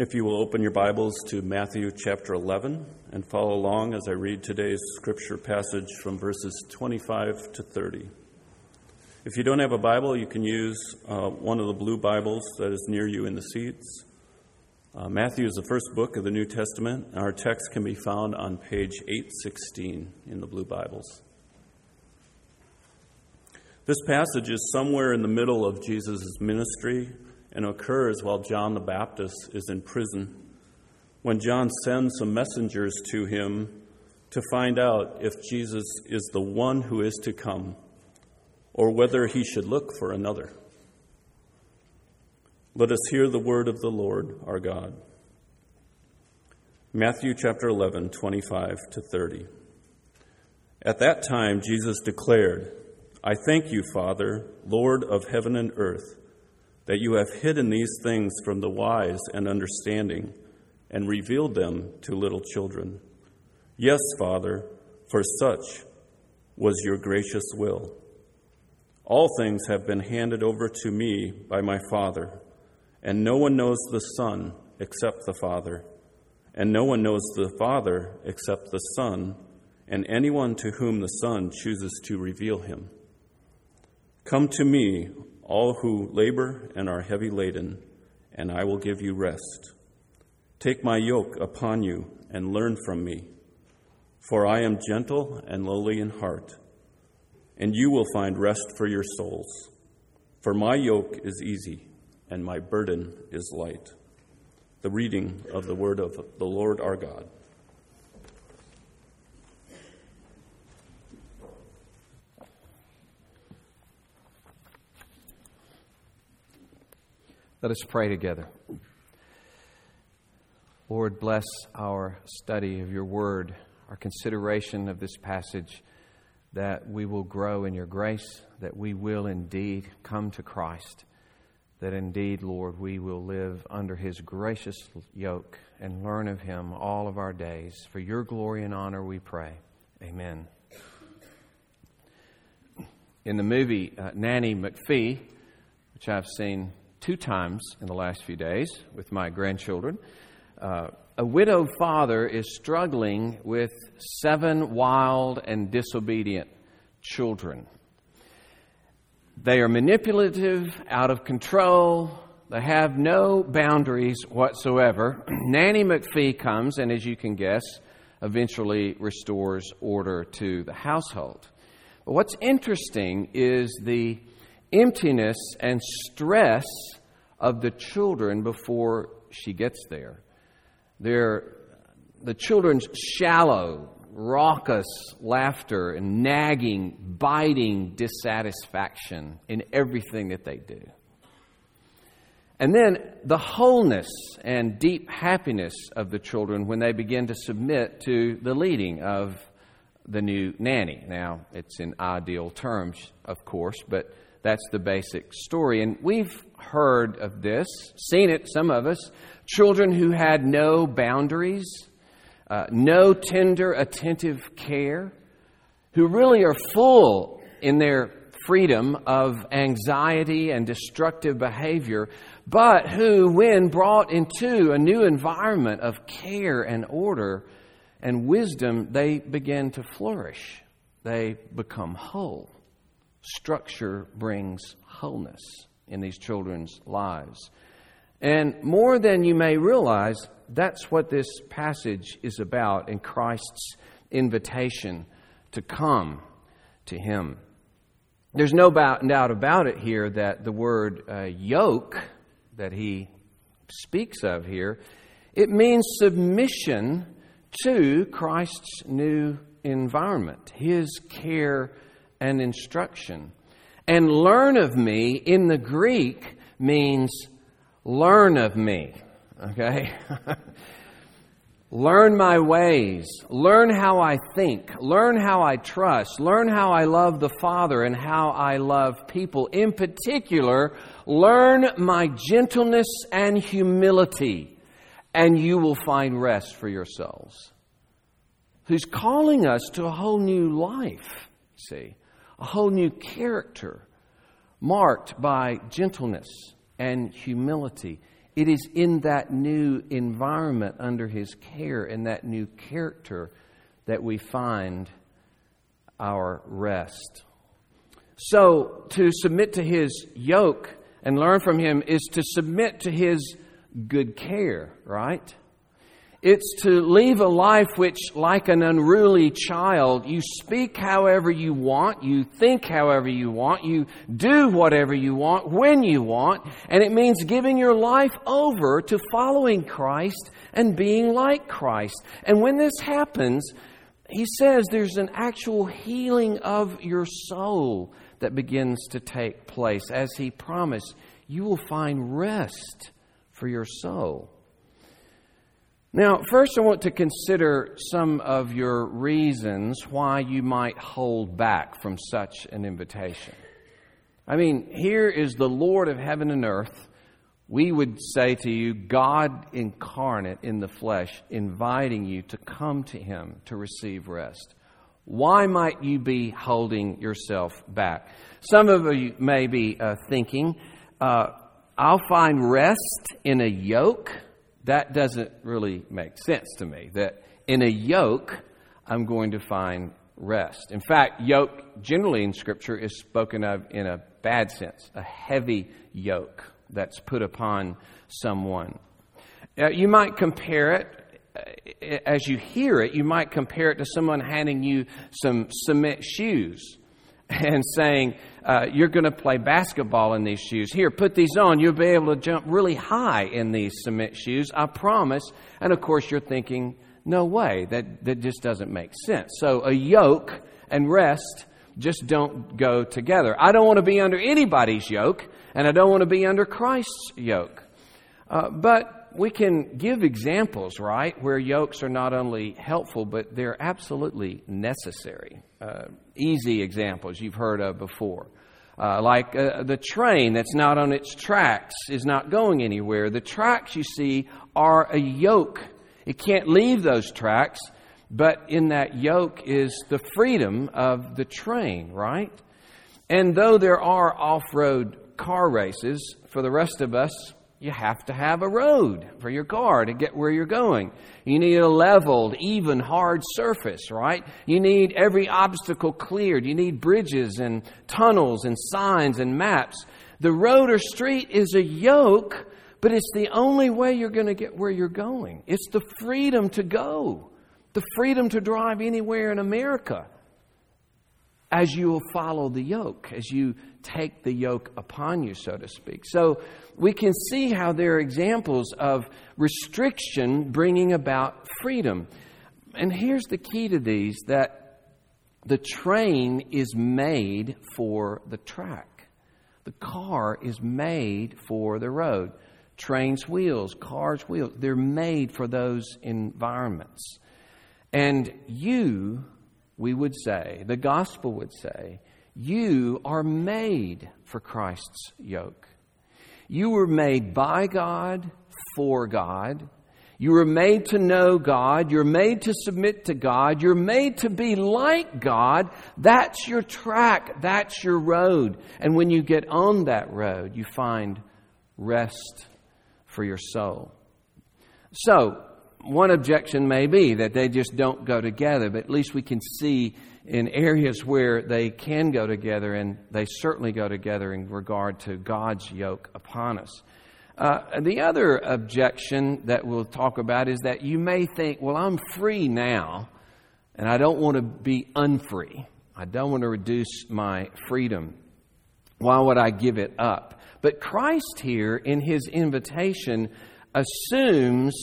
If you will open your Bibles to Matthew chapter 11 and follow along as I read today's scripture passage from verses 25 to 30. If you don't have a Bible, you can use uh, one of the blue Bibles that is near you in the seats. Uh, Matthew is the first book of the New Testament. and Our text can be found on page 816 in the blue Bibles. This passage is somewhere in the middle of Jesus' ministry and occurs while John the Baptist is in prison. When John sends some messengers to him to find out if Jesus is the one who is to come or whether he should look for another. Let us hear the word of the Lord our God. Matthew chapter 11, 25 to 30. At that time, Jesus declared, I thank you, Father, Lord of heaven and earth that you have hidden these things from the wise and understanding and revealed them to little children. Yes, Father, for such was your gracious will. All things have been handed over to me by my Father, and no one knows the Son except the Father, and no one knows the Father except the Son, and anyone to whom the Son chooses to reveal him. Come to me, all who labor and are heavy laden, and I will give you rest. Take my yoke upon you and learn from me, for I am gentle and lowly in heart, and you will find rest for your souls. For my yoke is easy and my burden is light. The reading of the word of the Lord our God. Let us pray together. Lord, bless our study of your word, our consideration of this passage, that we will grow in your grace, that we will indeed come to Christ, that indeed, Lord, we will live under his gracious yoke and learn of him all of our days. For your glory and honor, we pray. Amen. In the movie uh, Nanny McPhee, which I've seen two times in the last few days with my grandchildren. Uh, a widowed father is struggling with seven wild and disobedient children. They are manipulative, out of control, they have no boundaries whatsoever. Nanny McPhee comes, and as you can guess, eventually restores order to the household. But what's interesting is the emptiness and stress of the children before she gets there. They're, the children's shallow, raucous laughter and nagging, biting dissatisfaction in everything that they do. And then the wholeness and deep happiness of the children when they begin to submit to the leading of the new nanny. Now, it's in ideal terms, of course, but that's the basic story. And we've heard of this, seen it, some of us. Children who had no boundaries, uh, no tender, attentive care, who really are full in their freedom of anxiety and destructive behavior, but who, when brought into a new environment of care and order and wisdom, they begin to flourish. They become whole. Structure brings wholeness in these children's lives. And more than you may realize, that's what this passage is about in Christ's invitation to come to Him. There's no doubt about it here that the word uh, yoke that he speaks of here, it means submission to Christ's new environment, his care and instruction. And learn of me in the Greek means learn of me. Okay? learn my ways. Learn how I think. Learn how I trust. Learn how I love the Father and how I love people. In particular, learn my gentleness and humility, and you will find rest for yourselves. Who's calling us to a whole new life, see? A whole new character marked by gentleness and humility It is in that new environment under His care and that new character that we find our rest. So, to submit to His yoke and learn from Him is to submit to His good care, right? It's to leave a life which, like an unruly child, you speak however you want, you think however you want, you do whatever you want, when you want, and it means giving your life over to following Christ and being like Christ. And when this happens, he says there's an actual healing of your soul that begins to take place. As he promised, you will find rest for your soul. Now, first, I want to consider some of your reasons why you might hold back from such an invitation. I mean, here is the Lord of heaven and earth. We would say to you, God incarnate in the flesh, inviting you to come to Him to receive rest. Why might you be holding yourself back? Some of you may be uh, thinking, uh, I'll find rest in a yoke that doesn't really make sense to me. That in a yoke, I'm going to find rest. In fact, yoke generally in Scripture is spoken of in a bad sense, a heavy yoke that's put upon someone. Uh, you might compare it, uh, as you hear it, you might compare it to someone handing you some cement shoes and saying, uh, You're going to play basketball in these shoes. Here, put these on. You'll be able to jump really high in these cement shoes. I promise. And of course, you're thinking, No way. That, that just doesn't make sense. So, a yoke and rest just don't go together. I don't want to be under anybody's yoke, and I don't want to be under Christ's yoke. Uh, but we can give examples, right, where yokes are not only helpful, but they're absolutely necessary. Uh, easy examples you've heard of before. Uh, like uh, the train that's not on its tracks is not going anywhere. The tracks you see are a yoke. It can't leave those tracks, but in that yoke is the freedom of the train, right? And though there are off road car races, for the rest of us, you have to have a road for your car to get where you're going. You need a leveled, even, hard surface, right? You need every obstacle cleared. You need bridges and tunnels and signs and maps. The road or street is a yoke, but it's the only way you're going to get where you're going. It's the freedom to go, the freedom to drive anywhere in America as you will follow the yoke, as you take the yoke upon you, so to speak. So we can see how there are examples of restriction bringing about freedom. And here's the key to these that the train is made for the track, the car is made for the road. Trains' wheels, cars' wheels, they're made for those environments. And you, we would say, the gospel would say, you are made for Christ's yoke. You were made by God, for God. You were made to know God. You're made to submit to God. You're made to be like God. That's your track. That's your road. And when you get on that road, you find rest for your soul. So, one objection may be that they just don't go together, but at least we can see in areas where they can go together, and they certainly go together in regard to God's yoke upon us. Uh, the other objection that we'll talk about is that you may think, well, I'm free now, and I don't want to be unfree. I don't want to reduce my freedom. Why would I give it up? But Christ here, in his invitation, assumes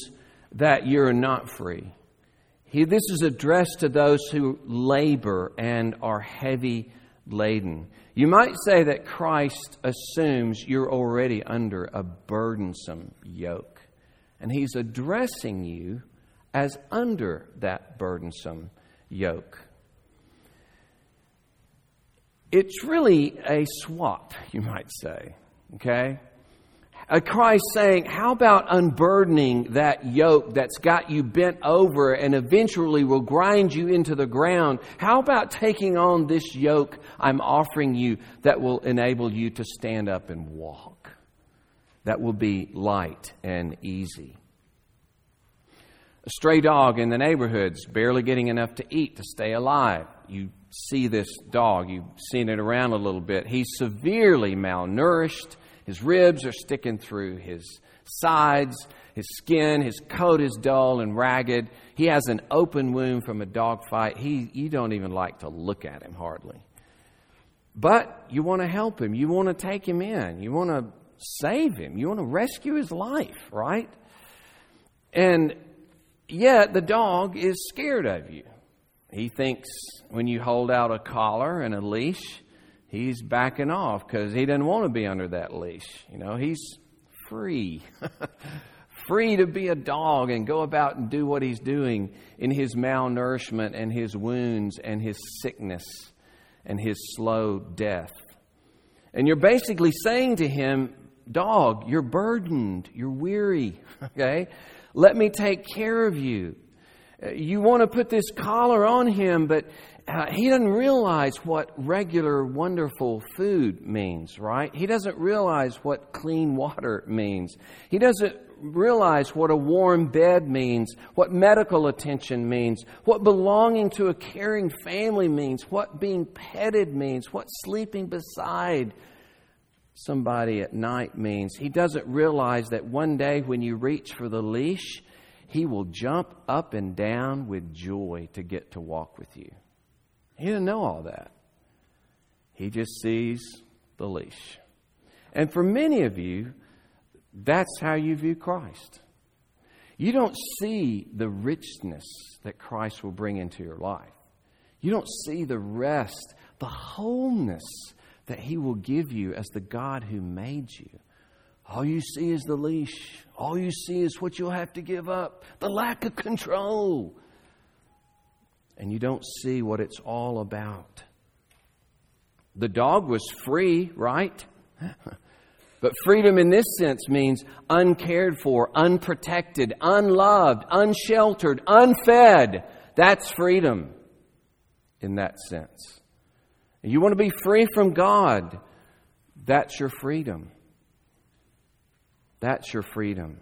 that you're not free. He, this is addressed to those who labor and are heavy laden. You might say that Christ assumes you're already under a burdensome yoke, and He's addressing you as under that burdensome yoke. It's really a swap, you might say, okay? A Christ saying, How about unburdening that yoke that's got you bent over and eventually will grind you into the ground? How about taking on this yoke I'm offering you that will enable you to stand up and walk? that will be light and easy. A stray dog in the neighborhood's barely getting enough to eat to stay alive. You see this dog, you've seen it around a little bit. He's severely malnourished. His ribs are sticking through his sides. His skin, his coat is dull and ragged. He has an open wound from a dog fight. He, you don't even like to look at him hardly. But you want to help him. You want to take him in. You want to save him. You want to rescue his life, right? And yet the dog is scared of you. He thinks when you hold out a collar and a leash, he's backing off because he doesn't want to be under that leash. You know, he's free. free to be a dog and go about and do what he's doing in his malnourishment and his wounds and his sickness and his slow death. And you're basically saying to him, Dog, you're burdened, you're weary, okay? Let me take care of you. Uh, you want to put this collar on him, but uh, he doesn't realize what regular, wonderful food means, right? He doesn't realize what clean water means. He doesn't realize what a warm bed means, what medical attention means, what belonging to a caring family means, what being petted means, what sleeping beside somebody at night means. He doesn't realize that one day when you reach for the leash, he will jump up and down with joy to get to walk with you. He didn't know all that. He just sees the leash. And for many of you, that's how you view Christ. You don't see the richness that Christ will bring into your life. You don't see the rest, the wholeness that He will give you as the God who made you. All you see is the leash. All you see is what you'll have to give up, the lack of control. And you don't see what it's all about. The dog was free, right? But freedom in this sense means uncared for, unprotected, unloved, unsheltered, unfed. That's freedom in that sense. You want to be free from God. That's your freedom. That's your freedom.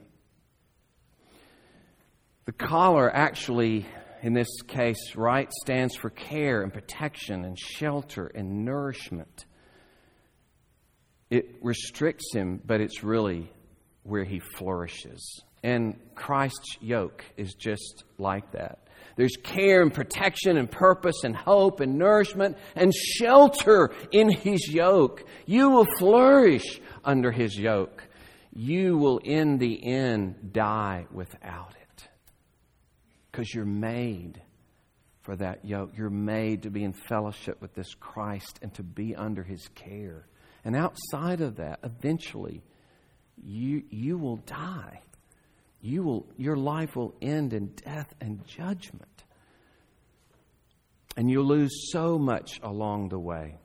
The collar actually, in this case, right, stands for care and protection and shelter and nourishment it restricts him, but it's really where he flourishes. And Christ's yoke is just like that. There's care and protection and purpose and hope and nourishment and shelter in his yoke. You will flourish under his yoke. You will, in the end, die without it. Because you're made for that yoke. You're made to be in fellowship with this Christ and to be under his care. And outside of that, eventually, you, you will die. You will, your life will end in death and judgment. And you'll lose so much along the way.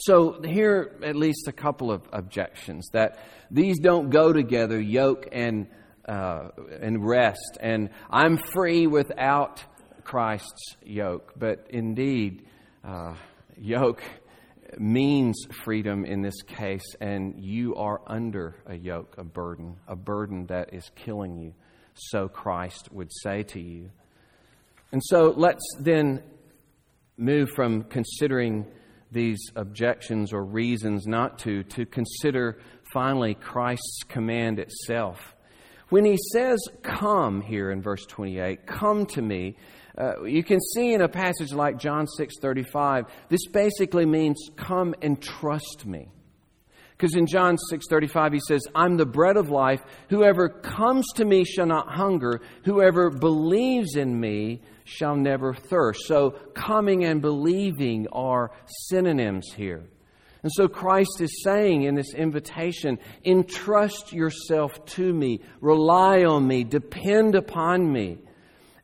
So, here at least a couple of objections that these don't go together yoke and, uh, and rest. And I'm free without Christ's yoke. But indeed, uh, yoke means freedom in this case, and you are under a yoke, a burden, a burden that is killing you. So Christ would say to you. And so let's then move from considering these objections or reasons not to, to consider finally Christ's command itself. When he says, Come here in verse 28, come to me, uh, you can see in a passage like John 6:35, this basically means come and trust me. Because in John 6:35 he says, "I'm the bread of life. Whoever comes to me shall not hunger. Whoever believes in me shall never thirst." So coming and believing are synonyms here. And so Christ is saying in this invitation, entrust yourself to me, rely on me, depend upon me.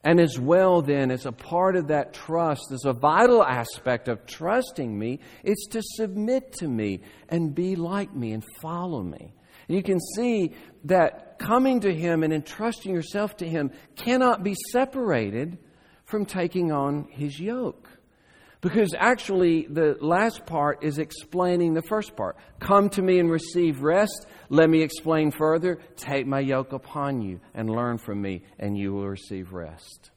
And as well, then, as a part of that trust, as a vital aspect of trusting me, it's to submit to me and be like me and follow me. And you can see that coming to Him and entrusting yourself to Him cannot be separated from taking on His yoke. Because actually, the last part is explaining the first part. Come to me and receive rest. Let me explain further. Take my yoke upon you and learn from me, and you will receive rest.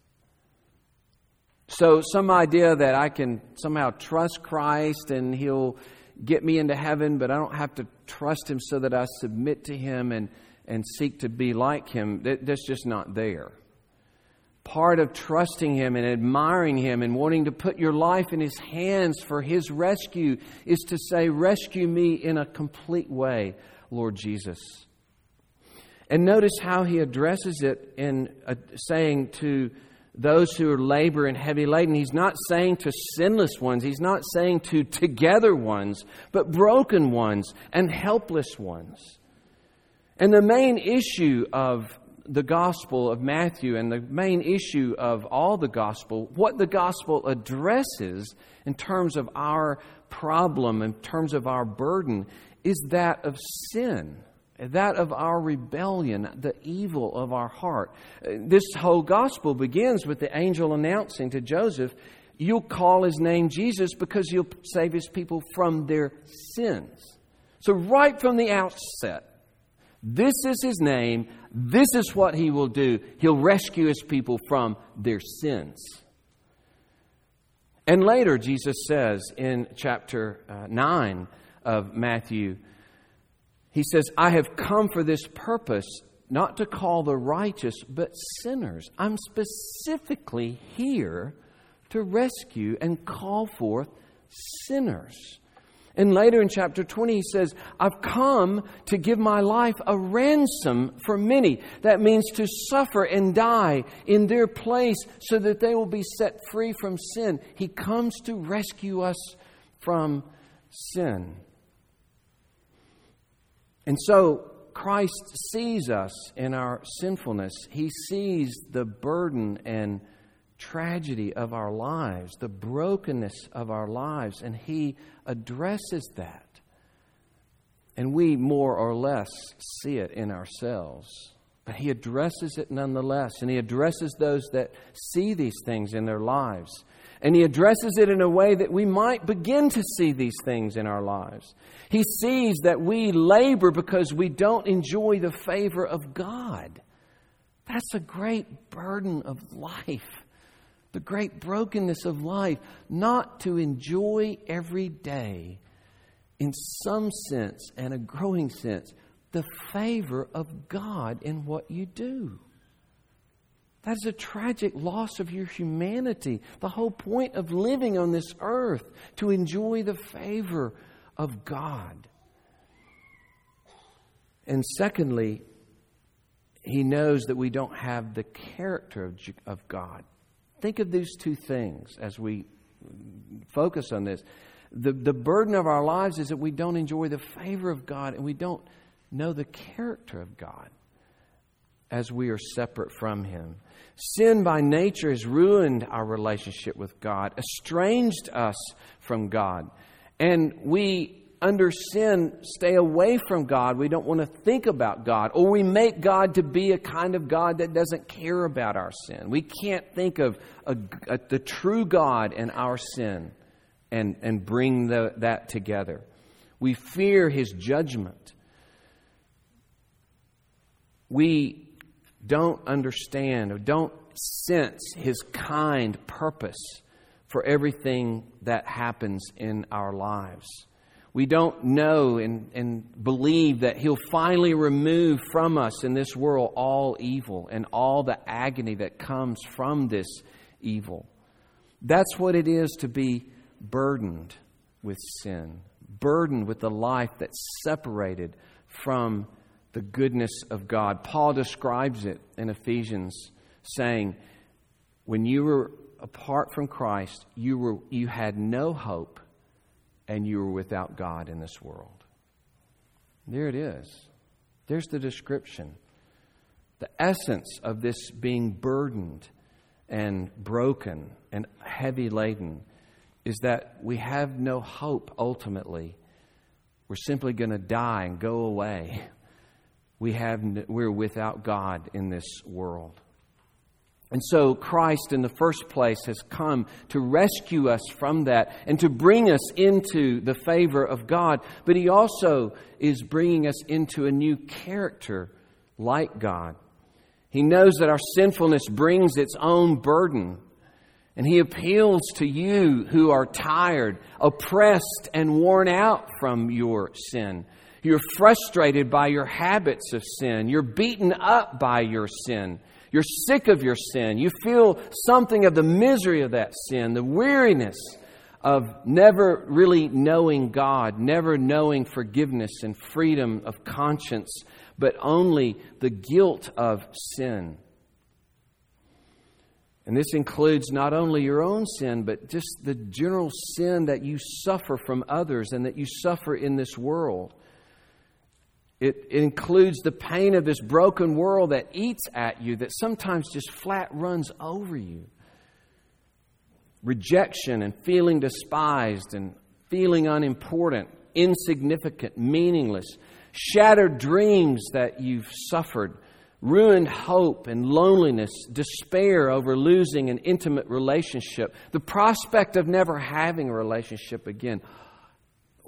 So, some idea that I can somehow trust Christ and He'll get me into heaven, but I don't have to trust Him so that I submit to Him and, and seek to be like Him, that, that's just not there part of trusting Him and admiring Him and wanting to put your life in His hands for His rescue is to say, Rescue me in a complete way, Lord Jesus. And notice how He addresses it in uh, saying to those who are labor and heavy laden. He's not saying to sinless ones, He's not saying to together ones, but broken ones and helpless ones. And the main issue of the Gospel of Matthew and the main issue of all the Gospel, what the Gospel addresses in terms of our problem, in terms of our burden, is that of sin, that of our rebellion, the evil of our heart. This whole Gospel begins with the angel announcing to Joseph, You'll call his name Jesus because he'll save his people from their sins. So, right from the outset, this is his name. This is what he will do. He'll rescue his people from their sins. And later, Jesus says in chapter uh, 9 of Matthew, he says, I have come for this purpose, not to call the righteous, but sinners. I'm specifically here to rescue and call forth sinners. And later in chapter 20, he says, I've come to give my life a ransom for many. That means to suffer and die in their place so that they will be set free from sin. He comes to rescue us from sin. And so Christ sees us in our sinfulness, He sees the burden and tragedy of our lives, the brokenness of our lives, and He addresses that. And we more or less see it in ourselves. But He addresses it nonetheless, and He addresses those that see these things in their lives. And He addresses it in a way that we might begin to see these things in our lives. He sees that we labor because we don't enjoy the favor of God. That's a great burden of life the great brokenness of life, not to enjoy every day, in some sense and a growing sense, the favor of God in what you do. That is a tragic loss of your humanity. The whole point of living on this earth, to enjoy the favor of God. And secondly, he knows that we don't have the character of, God. Think of these two things as we focus on this. The, the burden of our lives is that we don't enjoy the favor of God and we don't know the character of God as we are separate from Him. Sin by nature has ruined our relationship with God, estranged us from God. And we under sin stay away from God. We don't want to think about God. Or we make God to be a kind of God that doesn't care about our sin. We can't think of a, a, the true God and our sin and, and bring the, that together. We fear his judgment. We don't understand or don't sense his kind purpose for everything that happens in our lives. We don't know and, and believe that He'll finally remove from us in this world all evil and all the agony that comes from this evil. That's what it is to be burdened with sin, burdened with the life that's separated from the goodness of God. Paul describes it in Ephesians, saying, When you were apart from Christ, you, were, you had no hope and you were without God in this world. There it is. There's the description. The essence of this being burdened and broken and heavy laden is that we have no hope ultimately. We're simply going to die and go away. We have, we're without God in this world. And so Christ, in the first place, has come to rescue us from that and to bring us into the favor of God. But He also is bringing us into a new character like God. He knows that our sinfulness brings its own burden. And He appeals to you who are tired, oppressed, and worn out from your sin. You're frustrated by your habits of sin. You're beaten up by your sin. You're sick of your sin. You feel something of the misery of that sin, the weariness of never really knowing God, never knowing forgiveness and freedom of conscience, but only the guilt of sin. And this includes not only your own sin, but just the general sin that you suffer from others and that you suffer in this world. It, includes the pain of this broken world that eats at you, that sometimes just flat runs over you. Rejection and feeling despised and feeling unimportant, insignificant, meaningless. Shattered dreams that you've suffered. Ruined hope and loneliness, despair over losing an intimate relationship, the prospect of never having a relationship again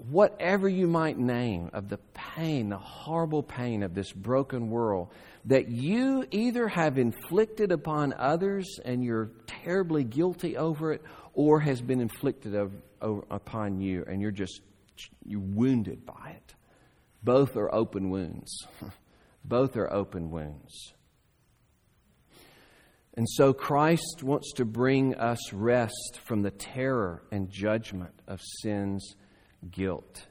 whatever you might name of the pain, the horrible pain of this broken world that you either have inflicted upon others and you're terribly guilty over it, or has been inflicted of, upon you and you're just you're wounded by it. Both are open wounds. Both are open wounds. And so Christ wants to bring us rest from the terror and judgment of sin's guilt.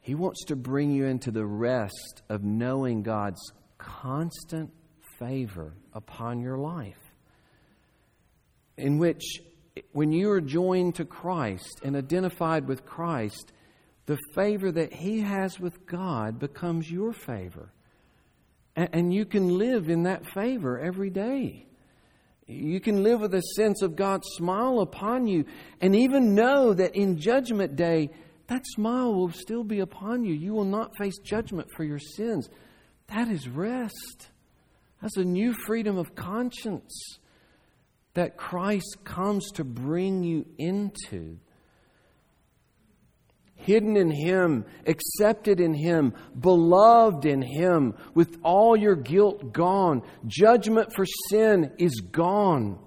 He wants to bring you into the rest of knowing God's constant favor upon your life, in which, when you are joined to Christ and identified with Christ, the favor that He has with God becomes your favor. And you can live in that favor every day. You can live with a sense of God's smile upon you and even know that in Judgment Day, that smile will still be upon you. You will not face judgment for your sins. That is rest. That's a new freedom of conscience that Christ comes to bring you into. Hidden in Him, accepted in Him, beloved in Him, with all your guilt gone. Judgment for sin is gone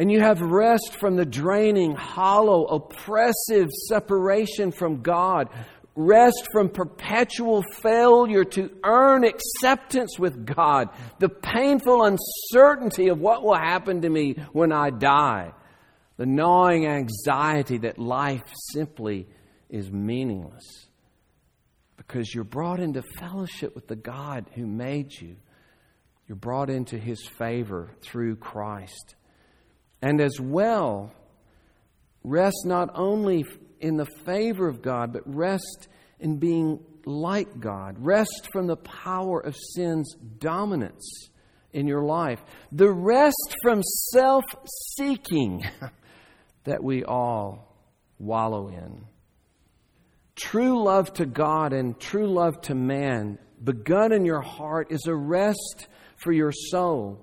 and you have rest from the draining, hollow, oppressive separation from God, rest from perpetual failure to earn acceptance with God, the painful uncertainty of what will happen to me when I die, the gnawing anxiety that life simply is meaningless. Because you're brought into fellowship with the God who made you. You're brought into his favor through Christ and as well rest not only in the favor of God, but rest in being like God. Rest from the power of sin's dominance in your life. The rest from self seeking that we all wallow in. True love to God and true love to man, begun in your heart, is a rest for your soul.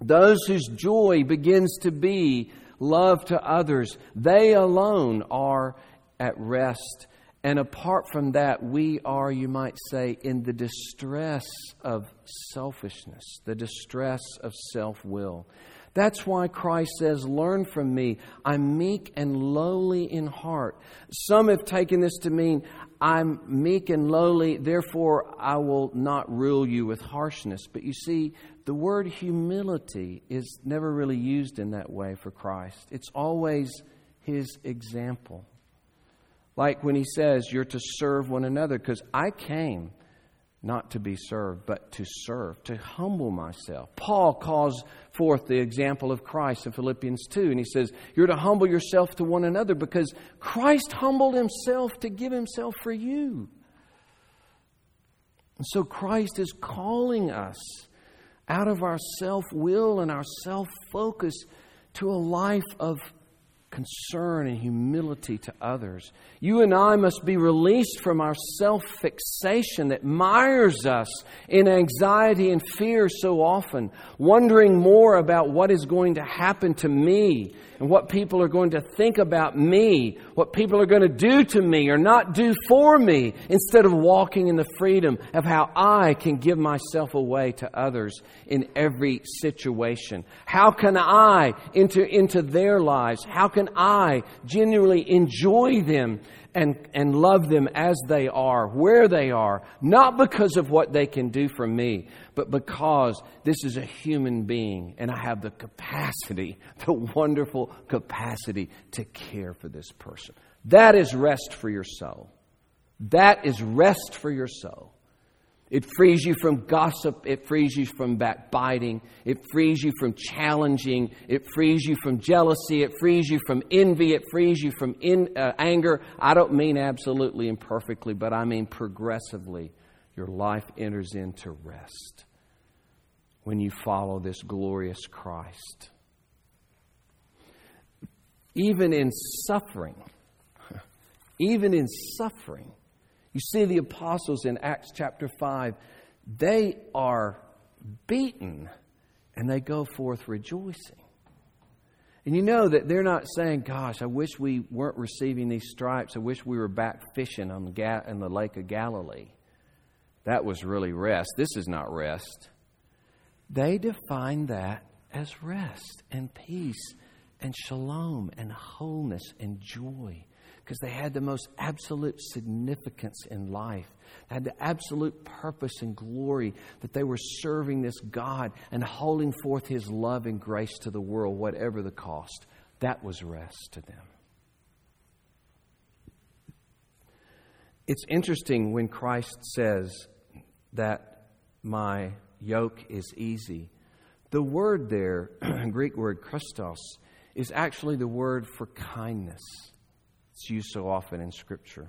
Those whose joy begins to be love to others, they alone are at rest. And apart from that, we are, you might say, in the distress of selfishness, the distress of self will. That's why Christ says, Learn from me. I'm meek and lowly in heart. Some have taken this to mean, I'm meek and lowly, therefore I will not rule you with harshness. But you see, the word humility is never really used in that way for Christ. It's always his example. Like when he says, You're to serve one another, because I came not to be served, but to serve, to humble myself. Paul calls forth the example of Christ in Philippians 2, and he says, You're to humble yourself to one another because Christ humbled himself to give himself for you. And so Christ is calling us out of our self will and our self focus to a life of concern and humility to others. You and I must be released from our self fixation that mires us in anxiety and fear so often, wondering more about what is going to happen to me and what people are going to think about me, what people are going to do to me or not do for me, instead of walking in the freedom of how I can give myself away to others in every situation. How can I enter into their lives? How can I genuinely enjoy them and, and love them as they are, where they are, not because of what they can do for me, but because this is a human being and I have the capacity, the wonderful capacity to care for this person. That is rest for your soul. That is rest for your soul. It frees you from gossip. It frees you from backbiting. It frees you from challenging. It frees you from jealousy. It frees you from envy. It frees you from in, uh, anger. I don't mean absolutely and perfectly, but I mean progressively. Your life enters into rest when you follow this glorious Christ. Even in suffering, even in suffering, you see the apostles in Acts chapter 5, they are beaten and they go forth rejoicing. And you know that they're not saying, Gosh, I wish we weren't receiving these stripes. I wish we were back fishing on the Ga- in the Lake of Galilee. That was really rest. This is not rest. They define that as rest and peace and shalom and wholeness and joy because they had the most absolute significance in life. They had the absolute purpose and glory that they were serving this God and holding forth His love and grace to the world, whatever the cost. That was rest to them. It's interesting when Christ says that my yoke is easy. The word there, Greek word Chrestos, is actually the word for kindness. It's used so often in Scripture.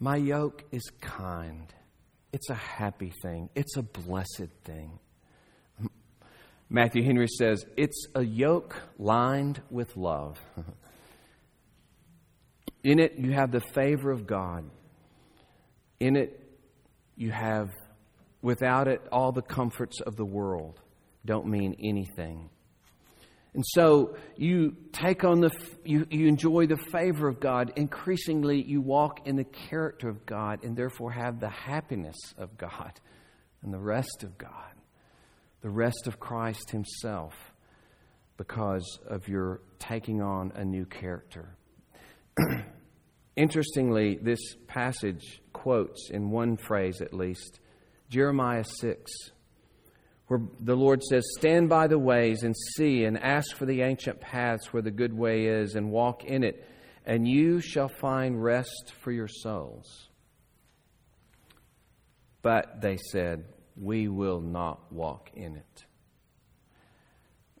My yoke is kind. It's a happy thing. It's a blessed thing. Matthew Henry says, It's a yoke lined with love. In it, you have the favor of God. In it, you have, without it, all the comforts of the world don't mean anything. And so you take on the, you, you enjoy the favor of God. Increasingly, you walk in the character of God and therefore have the happiness of God and the rest of God, the rest of Christ Himself because of your taking on a new character. Interestingly, this passage quotes in one phrase at least Jeremiah 6 where the Lord says, Stand by the ways and see, and ask for the ancient paths where the good way is, and walk in it, and you shall find rest for your souls. But they said, We will not walk in it.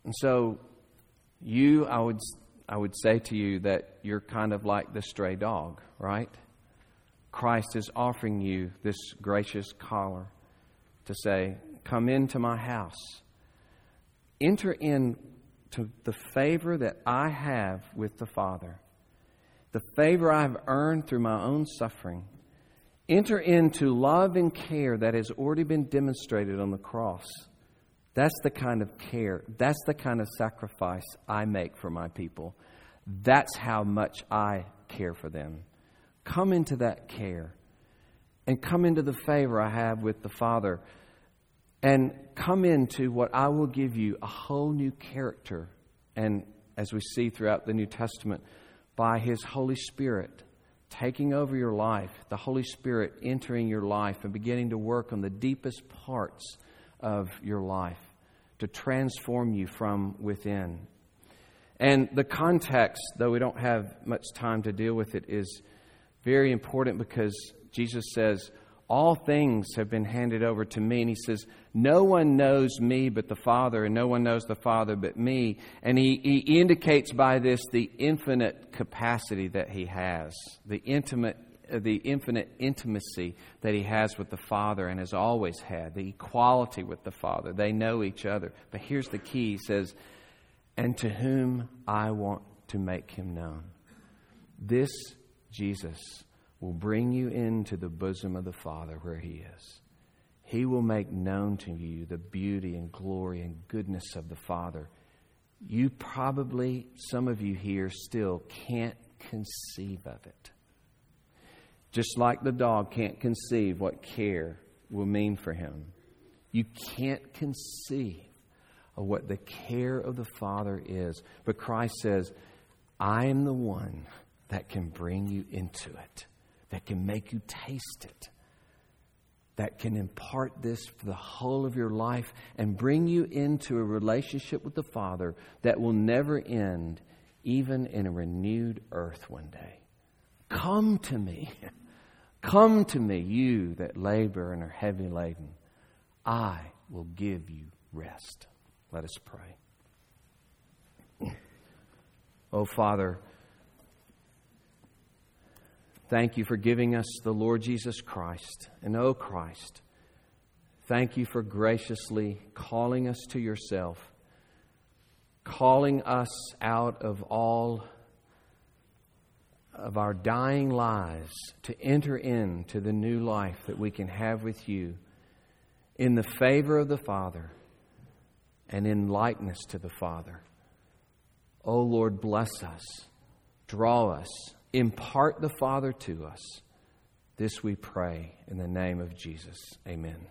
And so, you, I would, I would say to you that you're kind of like the stray dog, right? Christ is offering you this gracious collar to say, Come into my house. Enter into the favor that I have with the Father, the favor I have earned through my own suffering. Enter into love and care that has already been demonstrated on the cross. That's the kind of care, that's the kind of sacrifice I make for my people. That's how much I care for them. Come into that care and come into the favor I have with the Father and come into what I will give you a whole new character. And as we see throughout the New Testament, by His Holy Spirit taking over your life, the Holy Spirit entering your life and beginning to work on the deepest parts of your life to transform you from within. And the context, though we don't have much time to deal with it, is very important because Jesus says, all things have been handed over to me. And he says, No one knows me but the Father, and no one knows the Father but me. And he, he indicates by this the infinite capacity that he has, the intimate uh, the infinite intimacy that he has with the Father and has always had, the equality with the Father. They know each other. But here's the key he says, And to whom I want to make him known. This Jesus will bring you into the bosom of the Father where he is. He will make known to you the beauty and glory and goodness of the Father. You probably, some of you here, still can't conceive of it. Just like the dog can't conceive what care will mean for him, you can't conceive of what the care of the Father is. But Christ says, I am the one that can bring you into it, that can make you taste it, that can impart this for the whole of your life and bring you into a relationship with the Father that will never end, even in a renewed earth one day. Come to me. Come to me, you that labor and are heavy laden. I will give you rest. Let us pray. Oh, Father, thank you for giving us the Lord Jesus Christ. And oh, Christ, thank you for graciously calling us to yourself, calling us out of all of our dying lives to enter into the new life that we can have with you in the favor of the Father and in likeness to the Father. Oh Lord, bless us, draw us, impart the Father to us. This we pray in the name of Jesus. Amen.